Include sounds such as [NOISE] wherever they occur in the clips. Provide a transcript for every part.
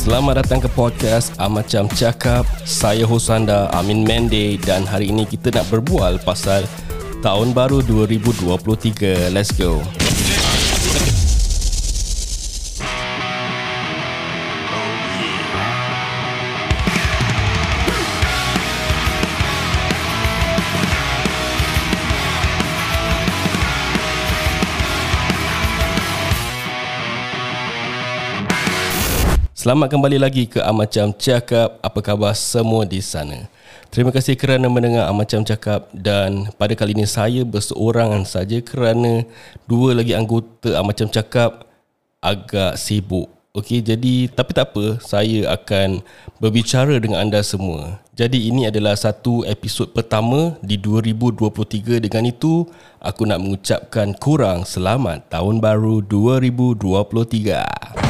Selamat datang ke podcast Amacam Cakap. Saya host anda Amin Mende Dan hari ini kita nak berbual pasal Tahun Baru 2023 Let's go Selamat kembali lagi ke Amacam Cakap. Apa khabar semua di sana? Terima kasih kerana mendengar Amacam Cakap dan pada kali ini saya berseorangan saja kerana dua lagi anggota Amacam Cakap agak sibuk. Okey, jadi tapi tak apa, saya akan berbicara dengan anda semua. Jadi ini adalah satu episod pertama di 2023 dengan itu aku nak mengucapkan kurang selamat tahun baru 2023.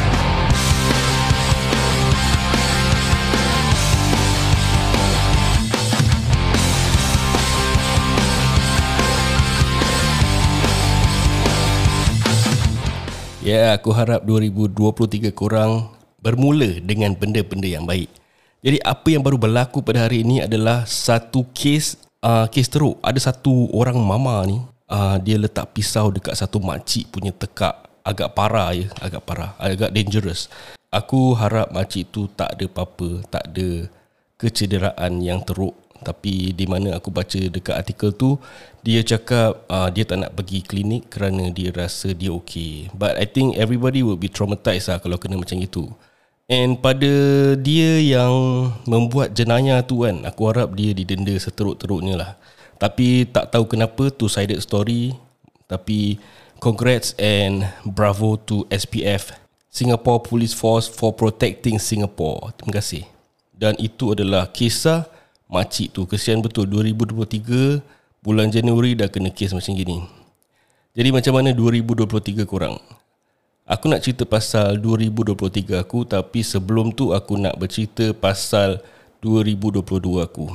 Ya, aku harap 2023 korang bermula dengan benda-benda yang baik. Jadi apa yang baru berlaku pada hari ini adalah satu kes uh, kes teruk. Ada satu orang mama ni, uh, dia letak pisau dekat satu makcik punya tekak. Agak parah ya, agak parah, agak dangerous. Aku harap makcik tu tak ada apa-apa, tak ada kecederaan yang teruk tapi di mana aku baca dekat artikel tu dia cakap uh, dia tak nak pergi klinik kerana dia rasa dia okay but i think everybody will be traumatized lah kalau kena macam itu. And pada dia yang membuat jenayah tu kan aku harap dia didenda seteruk-teruknya lah. Tapi tak tahu kenapa two sided story. Tapi congrats and bravo to SPF Singapore Police Force for protecting Singapore. Terima kasih. Dan itu adalah kisah makcik tu. Kesian betul 2023 bulan Januari dah kena kes macam gini. Jadi macam mana 2023 korang? Aku nak cerita pasal 2023 aku tapi sebelum tu aku nak bercerita pasal 2022 aku.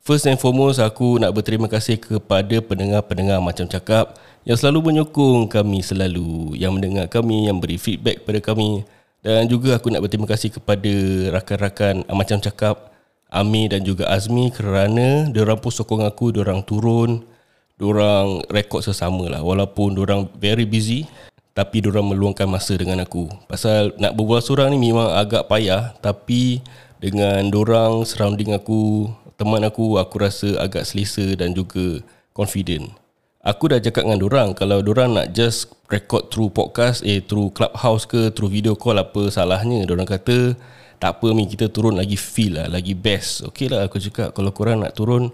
First and foremost aku nak berterima kasih kepada pendengar-pendengar macam cakap yang selalu menyokong kami selalu, yang mendengar kami, yang beri feedback kepada kami dan juga aku nak berterima kasih kepada rakan-rakan macam cakap Ami dan juga Azmi kerana diorang pun sokong aku, diorang turun, diorang rekod sesama lah. Walaupun diorang very busy, tapi diorang meluangkan masa dengan aku. Pasal nak berbual seorang ni memang agak payah, tapi dengan diorang surrounding aku, teman aku, aku rasa agak selesa dan juga confident. Aku dah cakap dengan diorang, kalau diorang nak just record through podcast, eh through clubhouse ke, through video call apa salahnya, diorang kata, tak apa mi kita turun lagi feel lah lagi best okey lah aku cakap kalau korang nak turun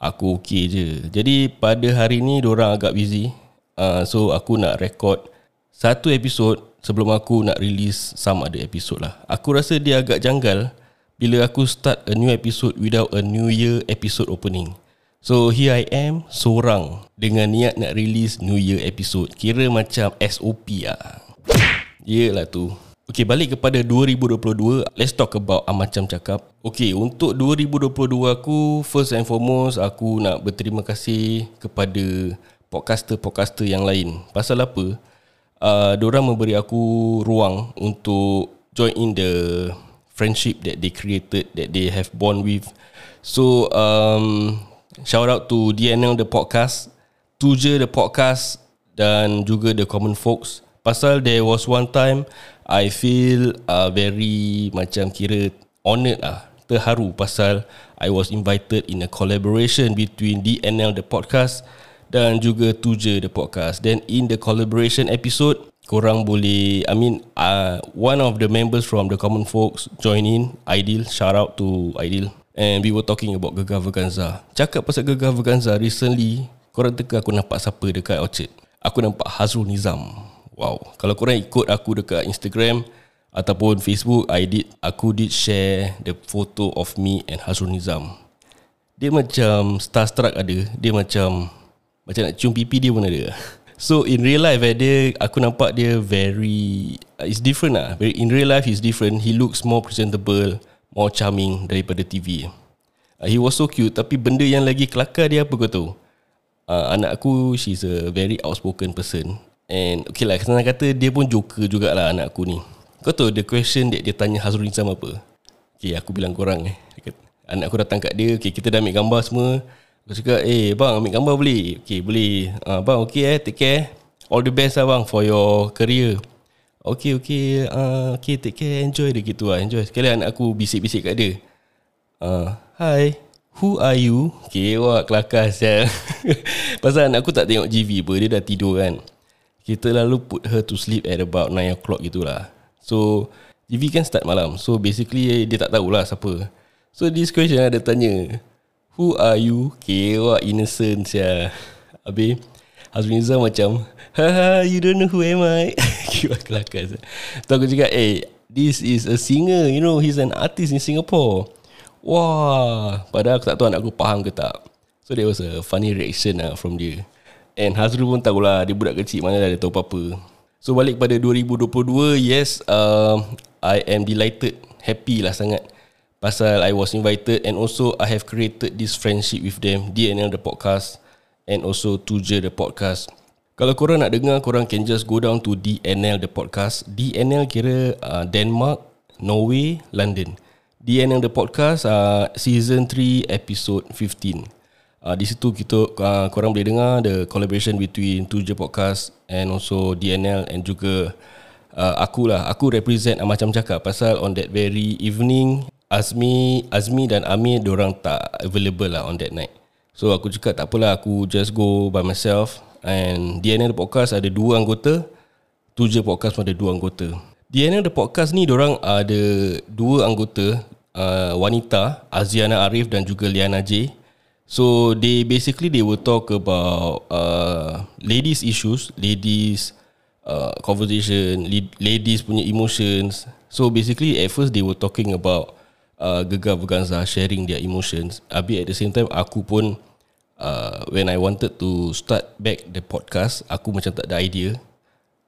aku okey je jadi pada hari ni orang agak busy uh, so aku nak record satu episod sebelum aku nak release sama ada episod lah aku rasa dia agak janggal bila aku start a new episode without a new year episode opening So here I am seorang dengan niat nak release New Year episode. Kira macam SOP lah. Yelah tu. Okay, balik kepada 2022. Let's talk about Amacam Cakap. Okay, untuk 2022 aku, first and foremost, aku nak berterima kasih kepada podcaster-podcaster yang lain. Pasal apa? Uh, diorang memberi aku ruang untuk join in the friendship that they created, that they have bond with. So, um, shout out to DNL The Podcast, Tuja The Podcast dan juga The Common Folks. Pasal there was one time I feel uh, very macam kira honoured lah terharu pasal I was invited in a collaboration between DNL the podcast dan juga Tuja the podcast. Then in the collaboration episode korang boleh I mean uh, one of the members from the common folks join in Aidil. Shout out to Aidil. And we were talking about Gegar Verganza cakap pasal Gegar Verganza recently korang teka aku nampak siapa dekat Orchard. Aku nampak Hazrul Nizam Wow, kalau korang ikut aku dekat Instagram ataupun Facebook, I did aku did share the photo of me and Hazrul Nizam. Dia macam starstruck ada, dia macam macam nak cium pipi dia pun ada. [LAUGHS] So in real life eh, dia aku nampak dia very uh, it's different lah. Very in real life he's different. He looks more presentable, more charming daripada TV. Uh, he was so cute tapi benda yang lagi kelakar dia apa kau tahu? Uh, anak aku she's a very outspoken person And okay lah Senang kata Dia pun joker jugalah anak aku ni Kau tahu the question that dia tanya Hazrul Nizam apa? Okay, aku bilang korang eh. Anak aku datang kat dia, okay, kita dah ambil gambar semua. Aku cakap, eh bang ambil gambar boleh? Okay, boleh. Uh, bang, okay eh, take care. All the best lah bang for your career. Okay, okay. Uh, okay, take care. Enjoy dia gitu lah. Enjoy. Sekali anak aku bisik-bisik kat dia. Uh, hi. Who are you? Okay, wah kelakar saya. [LAUGHS] Pasal anak aku tak tengok GV apa. Dia dah tidur kan. Kita lalu put her to sleep at about 9 o'clock gitulah. So, GV kan start malam. So, basically dia tak tahulah siapa. So this question ada tanya Who are you? What innocent ya. Habis Hazmi Nizam macam Haha, you don't know who am I? [LAUGHS] Kira kelakar Tu aku cakap Eh, this is a singer You know, he's an artist in Singapore Wah Padahal aku tak tahu anak aku faham ke tak So there was a funny reaction lah from dia And Hazrul pun tahulah Dia budak kecil mana dah dia tahu apa-apa So balik pada 2022 Yes uh, I am delighted Happy lah sangat Pasal I was invited and also I have created this friendship with them, DNL the podcast and also Tuja the podcast. Kalau korang nak dengar, korang can just go down to DNL the podcast. DNL kira uh, Denmark, Norway, London. DNL the podcast uh, season 3 episode 15. Uh, di situ kita uh, korang boleh dengar the collaboration between Tuja podcast and also DNL and juga uh, aku lah. Aku represent uh, macam cakap pasal on that very evening Azmi Azmi dan Amir orang tak available lah on that night. So aku cakap tak apalah aku just go by myself and The Podcast ada dua anggota, Tujuh Podcast pun ada dua anggota. DNA The Podcast ni orang ada dua anggota uh, wanita, Aziana Arif dan juga Liana J. So they basically they will talk about uh, ladies issues, ladies uh, conversation, ladies punya emotions. So basically at first they were talking about uh, gegar berganza sharing their emotions. Abi at the same time aku pun uh, when I wanted to start back the podcast, aku macam tak ada idea.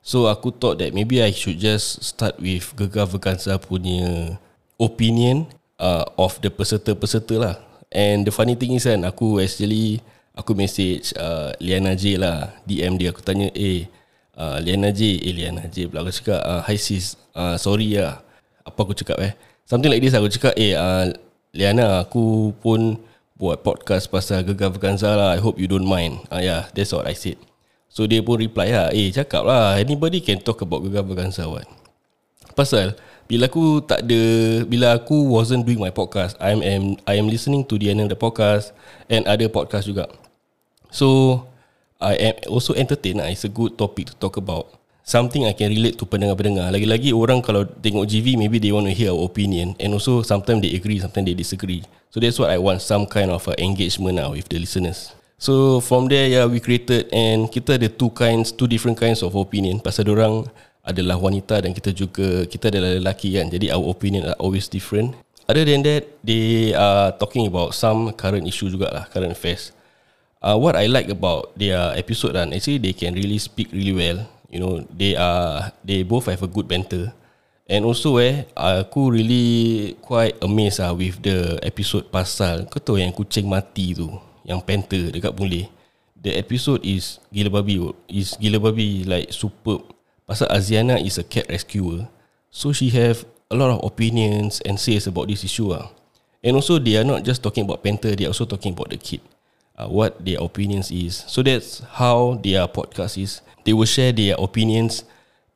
So aku thought that maybe I should just start with gegar berganza punya opinion uh, of the peserta-peserta lah. And the funny thing is kan, aku actually aku message uh, Liana J lah, DM dia aku tanya, eh uh, Liana J, eh Liana J pula aku cakap, uh, hi sis, uh, sorry lah. Apa aku cakap eh? Something like this aku cakap Eh uh, Liana aku pun Buat podcast pasal Gegar Vakanza lah. I hope you don't mind. Uh, Yeah that's what I said. So dia pun reply lah Eh cakap lah Anybody can talk about Gegar Vakanza what? Pasal Bila aku tak ada Bila aku wasn't doing my podcast I am I am listening to of the podcast And other podcast juga So I am also entertained lah It's a good topic to talk about something I can relate to pendengar-pendengar. Lagi-lagi orang kalau tengok GV, maybe they want to hear our opinion. And also sometimes they agree, sometimes they disagree. So that's what I want, some kind of uh, engagement now with the listeners. So from there, yeah, we created and kita ada two kinds, two different kinds of opinion. Pasal orang adalah wanita dan kita juga, kita adalah lelaki kan. Jadi our opinion are always different. Other than that, they are talking about some current issue jugalah, current affairs. Uh, what I like about their episode kan, actually they can really speak really well you know they are they both have a good banter and also eh aku really quite amazed ah with the episode pasal kau tahu yang kucing mati tu yang panther dekat boleh the episode is gila babi is gila babi like superb pasal Aziana is a cat rescuer so she have a lot of opinions and says about this issue ah and also they are not just talking about panther they are also talking about the kid uh, what their opinions is so that's how their podcast is they will share their opinions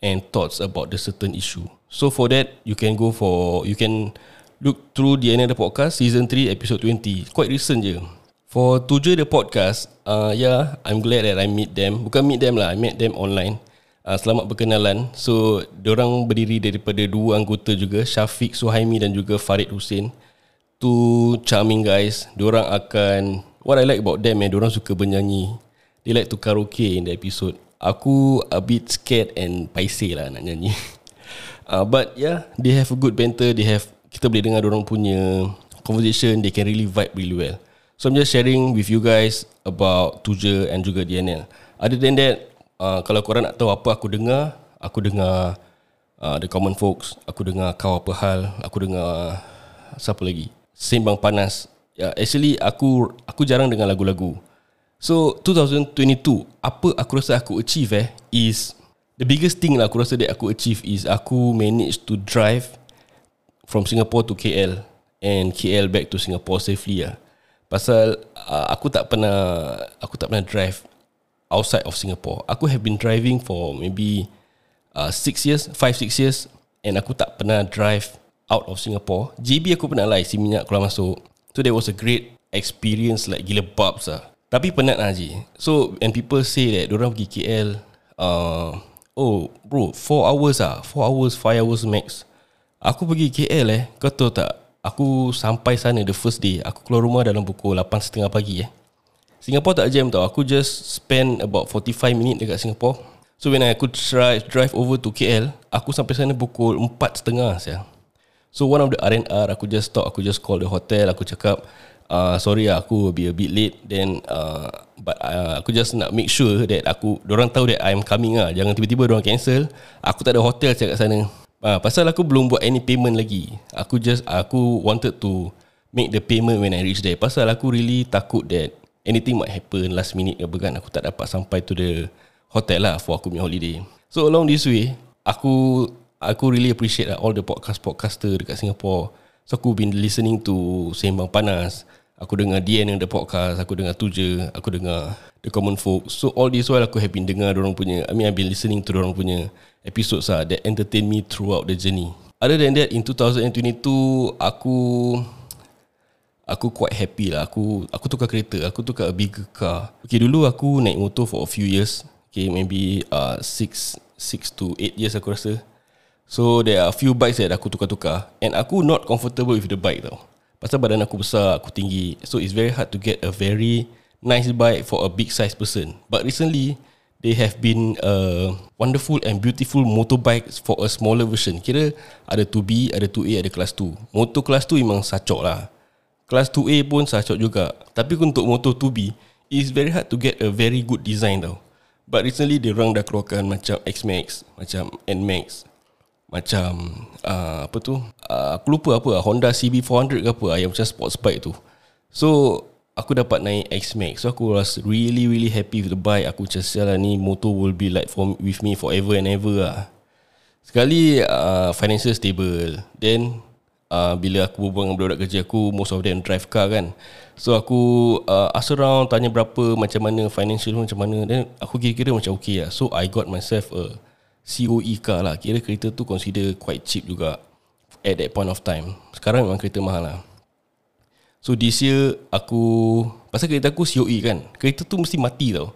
and thoughts about the certain issue. So for that, you can go for you can look through the another podcast season 3 episode 20. Quite recent je. For Tujuh the podcast, uh, yeah, I'm glad that I meet them. Bukan meet them lah, I met them online. Uh, selamat berkenalan. So, orang berdiri daripada dua anggota juga, Syafiq Suhaimi dan juga Farid Hussein. Two charming guys. Orang akan, what I like about them, eh, orang suka bernyanyi. They like to karaoke in the episode. Aku a bit scared and paiseh lah nak nyanyi. Uh, [LAUGHS] but yeah, they have a good banter. They have kita boleh dengar orang punya conversation. They can really vibe really well. So I'm just sharing with you guys about Tuja and juga DNL. Other than that, uh, kalau korang nak tahu apa aku dengar, aku dengar uh, The Common Folks, aku dengar Kau Apa Hal, aku dengar siapa lagi? Sembang Panas. Yeah, actually aku aku jarang dengar lagu-lagu. So 2022 Apa aku rasa aku achieve eh Is The biggest thing lah aku rasa that aku achieve is aku manage to drive from Singapore to KL and KL back to Singapore safely lah. Pasal uh, aku tak pernah aku tak pernah drive outside of Singapore. Aku have been driving for maybe uh, six years, five six years, and aku tak pernah drive out of Singapore. JB aku pernah lah isi minyak keluar masuk. So that was a great experience like gila babs lah. Tapi penat lah Haji. So and people say that orang pergi KL, uh, Oh bro 4 hours ah 4 hours 5 hours max Aku pergi KL eh Kau tahu tak Aku sampai sana the first day Aku keluar rumah dalam pukul 8.30 pagi eh Singapore tak jam tau. Aku just spend about 45 minit dekat Singapore. So when aku try, drive over to KL Aku sampai sana pukul 4.30 saya. So one of the R&R Aku just stop Aku just call the hotel Aku cakap uh, sorry lah, aku be a bit late. Then uh, but uh, aku just nak make sure that aku orang tahu that I'm coming lah jangan tiba-tiba orang cancel. Aku tak ada hotel saya kat sana. Uh, pasal aku belum buat any payment lagi. Aku just aku wanted to make the payment when I reach there. Pasal aku really takut that anything might happen last minute ke kan aku tak dapat sampai to the hotel lah for aku punya holiday. So along this way aku aku really appreciate lah all the podcast podcaster dekat Singapore. So aku been listening to Sembang Panas. Aku dengar DN yang the podcast Aku dengar Tuja Aku dengar The Common Folk. So all this while aku have been dengar orang punya I mean I've been listening to orang punya episodes lah That entertain me throughout the journey. Other than that In 2022 Aku Aku quite happy lah. Aku aku tukar kereta Aku tukar a bigger car. Okay dulu aku naik motor for a few years. Okay maybe uh, six, six to eight years aku rasa. So there are a few bikes that aku tukar-tukar. And aku not comfortable with the bike tau. Pasal badan aku besar, aku tinggi. So it's very hard to get a very nice bike for a big size person. But recently They have been uh, wonderful and beautiful motorbikes for a smaller version. Kira ada 2B, ada 2A, ada kelas 2 Motor kelas 2 memang sacok lah Kelas 2A pun sacok juga. Tapi untuk motor 2B It's very hard to get a very good design tau. But recently dia orang dah keluarkan macam X-Max Macam N-Max macam uh, apa tu? Uh, aku lupa apa Honda CB400 ke apa yang macam sports bike tu. So aku dapat naik X-Max. So aku was really really happy with the bike. Aku macam sial ni motor will be like for, with me forever and ever lah. Sekali uh, financial stable. Then uh, bila aku berbual dengan budak kerja aku most of them drive car kan. So aku uh, ask around tanya berapa macam mana financial macam mana. Then aku kira-kira macam okay lah. So I got myself a COE car lah. Kira kereta tu consider quite cheap juga At that point of time. Sekarang memang kereta mahal lah. So this year aku Pasal kereta aku COE kan. Kereta tu mesti mati tau.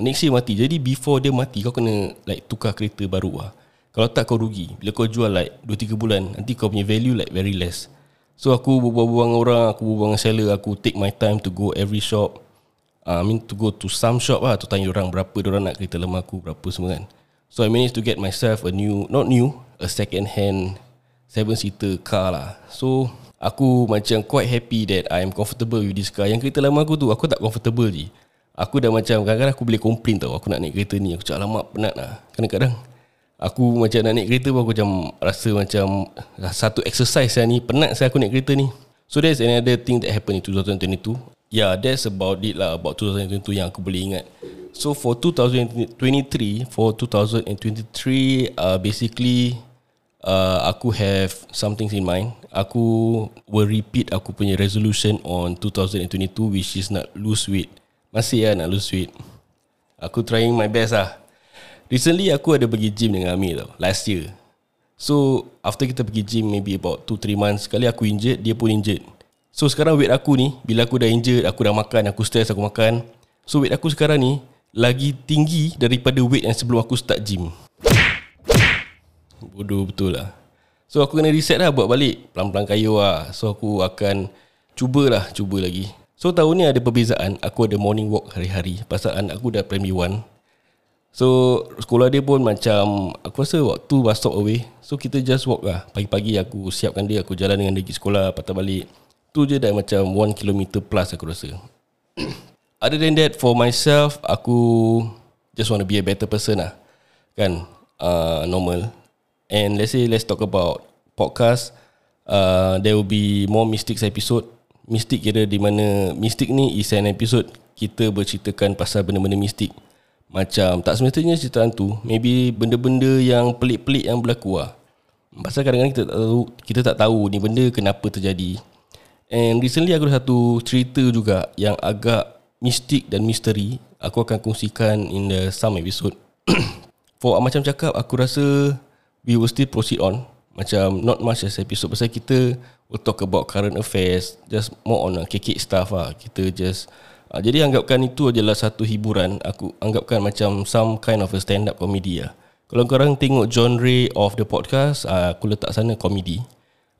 Next year mati. Jadi before dia mati Kau kena like tukar kereta baru lah Kalau tak kau rugi Bila kau jual like 2-3 bulan Nanti kau punya value like very less So aku berbual-bual dengan orang Aku berbual dengan seller Aku take my time to go every shop uh, I mean to go to some shop lah Tu tanya orang berapa Diorang nak kereta lama aku Berapa semua kan So I managed to get myself a new, not new, a second hand seven seater car lah. So aku macam quite happy that I am comfortable with this car. Yang kereta lama aku tu aku tak comfortable je. Aku dah macam kadang-kadang aku boleh complain tau aku nak naik kereta ni. Aku cakap lama penat lah. Kadang-kadang aku macam nak naik kereta pun aku macam rasa macam satu exercise lah ni. Penat saya aku naik kereta ni. So that's another thing that happened in 2022. Yeah, that's about it lah about 2022 yang aku boleh ingat. So for 2023, for 2023, uh, basically, uh, aku have something in mind. Aku will repeat aku punya resolution on 2022, which is not lose weight. Masih lah nak lose weight. Aku trying my best lah. Recently aku ada pergi gym dengan Amir tau, last year. So after kita pergi gym maybe about 2-3 months, sekali aku injured, dia pun injured. So sekarang weight aku ni, bila aku dah injured, aku dah makan, aku stress, aku makan. So weight aku sekarang ni, lagi tinggi daripada weight yang sebelum aku start gym. Bodoh betul lah. So aku kena reset lah buat balik. Pelan-pelan kayu lah. So aku akan cubalah, cuba lagi. So tahun ni ada perbezaan. Aku ada morning walk hari-hari. Pasal anak aku dah primary one. So sekolah dia pun macam Aku rasa waktu bus stop away. So kita just walk lah. Pagi-pagi aku siapkan dia Aku jalan dengan dia pergi sekolah Patah balik. Tu je dah macam 1 km plus aku rasa. [CLEARS THROAT] Other than that For myself Aku Just want to be a better person lah. Kan? Uh, Normal. And let's say Let's talk about Podcast. Uh, There will be More Mystics episode. Mystic kira di mana Mystic ni is an episode Kita berceritakan Pasal benda-benda mistik Macam tak semestinya cerita hantu. Maybe benda-benda yang pelik-pelik yang berlaku lah. Pasal kadang-kadang kita tak tahu Kita tak tahu ni benda kenapa terjadi. And recently aku ada satu cerita juga Yang agak mistik dan misteri. Aku akan kongsikan in the some episode. [COUGHS] For macam cakap aku rasa We will still proceed on. Macam not much as episode Pasal kita will talk about current affairs Just more on kekek stuff lah. Kita just Uh, jadi anggapkan itu adalah satu hiburan. Aku anggapkan macam some kind of a stand up comedy lah. Kalau korang tengok genre of the podcast, uh, aku letak sana komedi.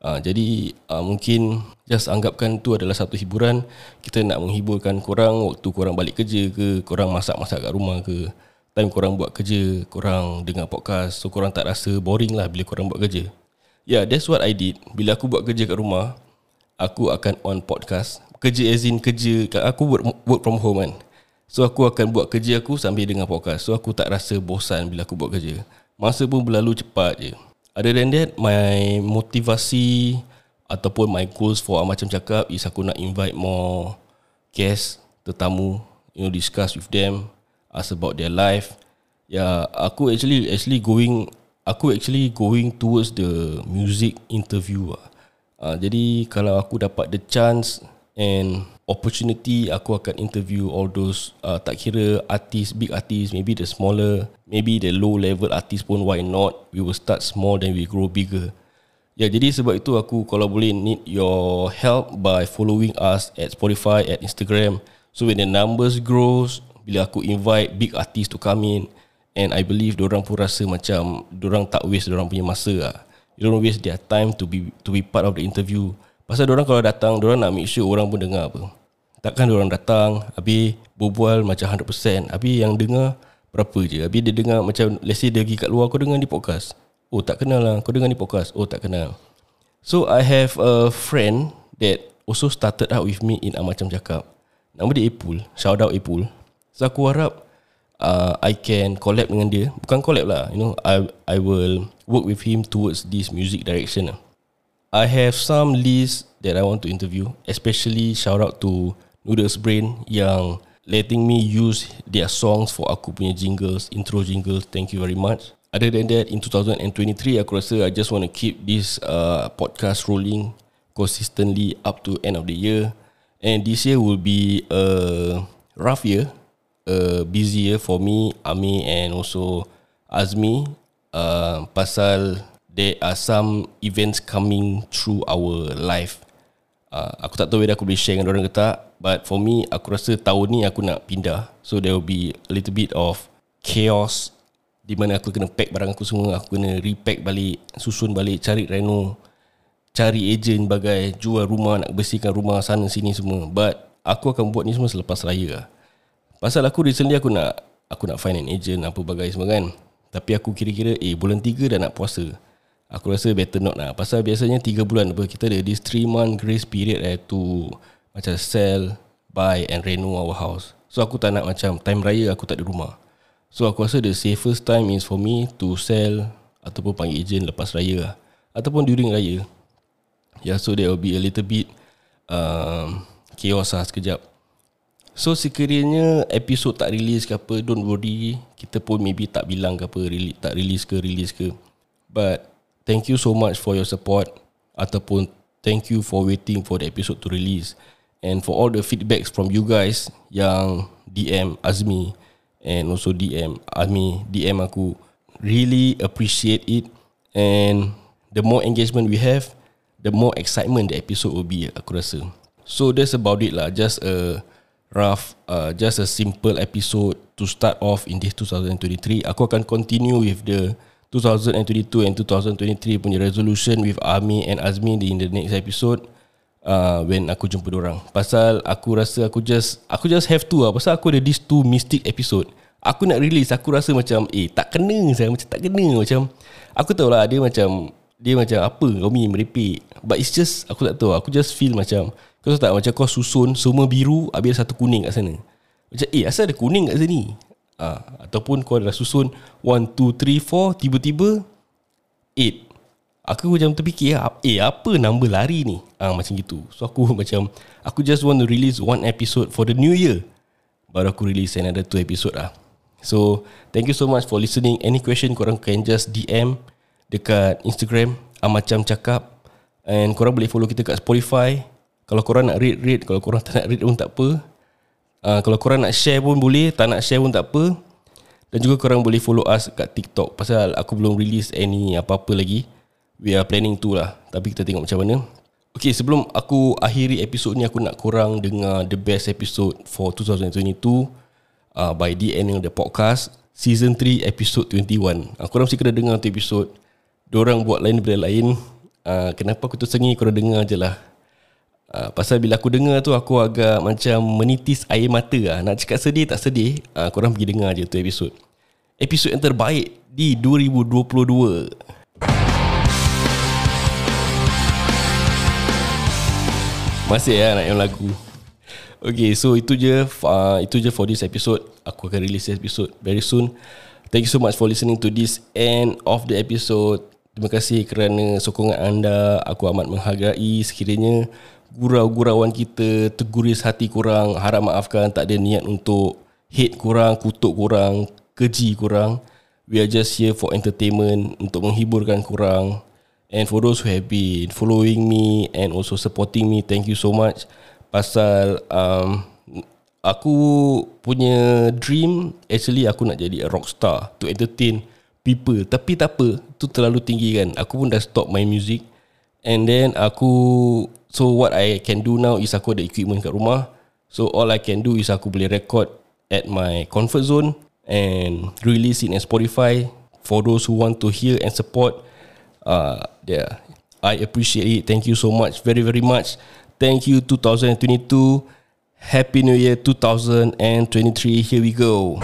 Uh, jadi uh, mungkin just anggapkan itu adalah satu hiburan. Kita nak menghiburkan korang waktu korang balik kerja ke, korang masak-masak kat rumah ke. Time korang buat kerja, korang dengar podcast. So korang tak rasa boring lah bila korang buat kerja. Yeah, that's what I did. Bila aku buat kerja kat rumah, aku akan on podcast kerja as in kerja aku work, work from home kan. So aku akan buat kerja aku sambil dengar podcast. So aku tak rasa bosan bila aku buat kerja. Masa pun berlalu cepat je. Other than that my motivasi ataupun my goals for macam cakap is aku nak invite more guests tetamu you know discuss with them ask about their life. Ya yeah, aku actually actually going aku actually going towards the music interview lah. Uh, jadi kalau aku dapat the chance and opportunity aku akan interview all those uh, tak kira artis big artis maybe the smaller maybe the low level artis pun why not we will start small then we grow bigger ya jadi sebab itu aku kalau boleh need your help by following us at Spotify at Instagram so when the numbers grows bila aku invite big artist to come in and I believe orang pun rasa macam orang tak waste orang punya masa lah. You don't waste their time to be to be part of the interview. Pasal orang kalau datang, orang nak make sure orang pun dengar apa. Takkan orang datang, habis berbual macam 100%, habis yang dengar berapa je. Habis dia dengar macam, let's say dia pergi kat luar, kau dengar di podcast. Oh tak kenal lah, kau dengar di podcast. Oh tak kenal. So I have a friend that also started out with me in Amacam Cakap. Nama dia Ipul, shout out Ipul. So aku harap uh, I can collab dengan dia. Bukan collab lah, you know, I I will work with him towards this music direction lah. I have some list that I want to interview, especially shout out to Noodles Brain yang letting me use their songs for aku punya jingles, intro jingles. Thank you very much. Other than that, in 2023, aku rasa I just want to keep this uh, podcast rolling consistently up to end of the year. And this year will be a rough year, a busy year for me, Ami and also Azmi. Uh, pasal there are some events coming through our life. Uh, aku tak tahu whether aku boleh share dengan orang ke tak. But for me, aku rasa tahun ni aku nak pindah. So there will be a little bit of chaos di mana aku kena pack barang aku semua. Aku kena repack balik, susun balik, cari reno. Cari ejen bagai jual rumah, nak bersihkan rumah sana sini semua. But aku akan buat ni semua selepas raya lah. Pasal aku recently aku nak aku nak find an agent apa bagai semua kan. Tapi aku kira-kira eh bulan 3 dah nak puasa. Aku rasa better not lah. Pasal biasanya 3 bulan apa Kita ada this 3 month grace period eh To Macam sell Buy and renew our house. So aku tak nak macam Time raya aku tak ada rumah. So aku rasa the safest time is for me To sell Ataupun panggil agent lepas raya lah. Ataupun during raya. Yeah so there will be a little bit um, Chaos lah sekejap. So sekiranya episod tak release ke apa Don't worry. Kita pun maybe tak bilang ke apa Tak release ke release ke. But thank you so much for your support ataupun thank you for waiting for the episode to release and for all the feedbacks from you guys yang DM Azmi and also DM Azmi DM aku. Really appreciate it and the more engagement we have the more excitement the episode will be aku rasa. So that's about it lah. Just a rough uh, just a simple episode to start off in this 2023 aku akan continue with the 2022 and 2023 punya resolution with Ami and Azmi in the next episode uh, when aku jumpa orang. Pasal aku rasa aku just aku just have to lah. Pasal aku ada this two mystic episode. Aku nak release aku rasa macam eh tak kena saya macam tak kena macam aku tahu lah dia macam dia macam apa kau ni meripik. But it's just aku tak tahu. Aku just feel macam kau tahu tak macam kau susun semua biru habis satu kuning kat sana. Macam eh asal ada kuning kat sini? Ha, Ataupun kau dah susun 1, 2, 3, 4 Tiba-tiba 8 Aku macam terfikir Eh apa number lari ni? Ha, Macam gitu. So aku [LAUGHS] macam Aku just want to release One episode for the new year. Baru aku release another two episode lah So thank you so much for listening. Any question korang can just DM Dekat Instagram Amacam Cakap. And korang boleh follow kita kat Spotify. Kalau korang nak read, read Kalau korang tak nak read pun tak apa uh, Kalau korang nak share pun boleh Tak nak share pun tak apa. Dan juga korang boleh follow us kat TikTok. Pasal aku belum release any apa-apa lagi. We are planning to lah. Tapi kita tengok macam mana. Okay sebelum aku akhiri episod ni Aku nak korang dengar the best episode for 2022 uh, By the end of the podcast Season 3 episode 21 uh, Korang mesti kena dengar tu episode. Diorang buat lain daripada lain. Uh, Kenapa aku tersengi korang dengar je lah uh, Pasal bila aku dengar tu Aku agak macam menitis air mata lah. Nak cakap sedih tak sedih uh, Korang pergi dengar je tu episode Episode yang terbaik di 2022 Masih ya nak yang lagu. Okay so itu je uh, Itu je for this episode. Aku akan release this episode very soon. Thank you so much for listening to this end of the episode. Terima kasih kerana sokongan anda. Aku amat menghargai sekiranya Gurau-gurauan kita Teguris hati kurang Harap maafkan tak ada niat untuk Hate kurang, kutuk kurang Keji kurang We are just here for entertainment Untuk menghiburkan kurang And for those who have been following me and also supporting me, thank you so much. Pasal um, aku punya dream, actually aku nak jadi a rockstar to entertain people. Tapi tak apa, tu terlalu tinggi kan. Aku pun dah stop my music. And then aku, so what I can do now is aku ada equipment kat rumah. So all I can do is aku boleh record at my comfort zone and release it in Spotify for those who want to hear and support uh, yeah, I appreciate it. Thank you so much, very very much. Thank you 2022. Happy New Year 2023. Here we go.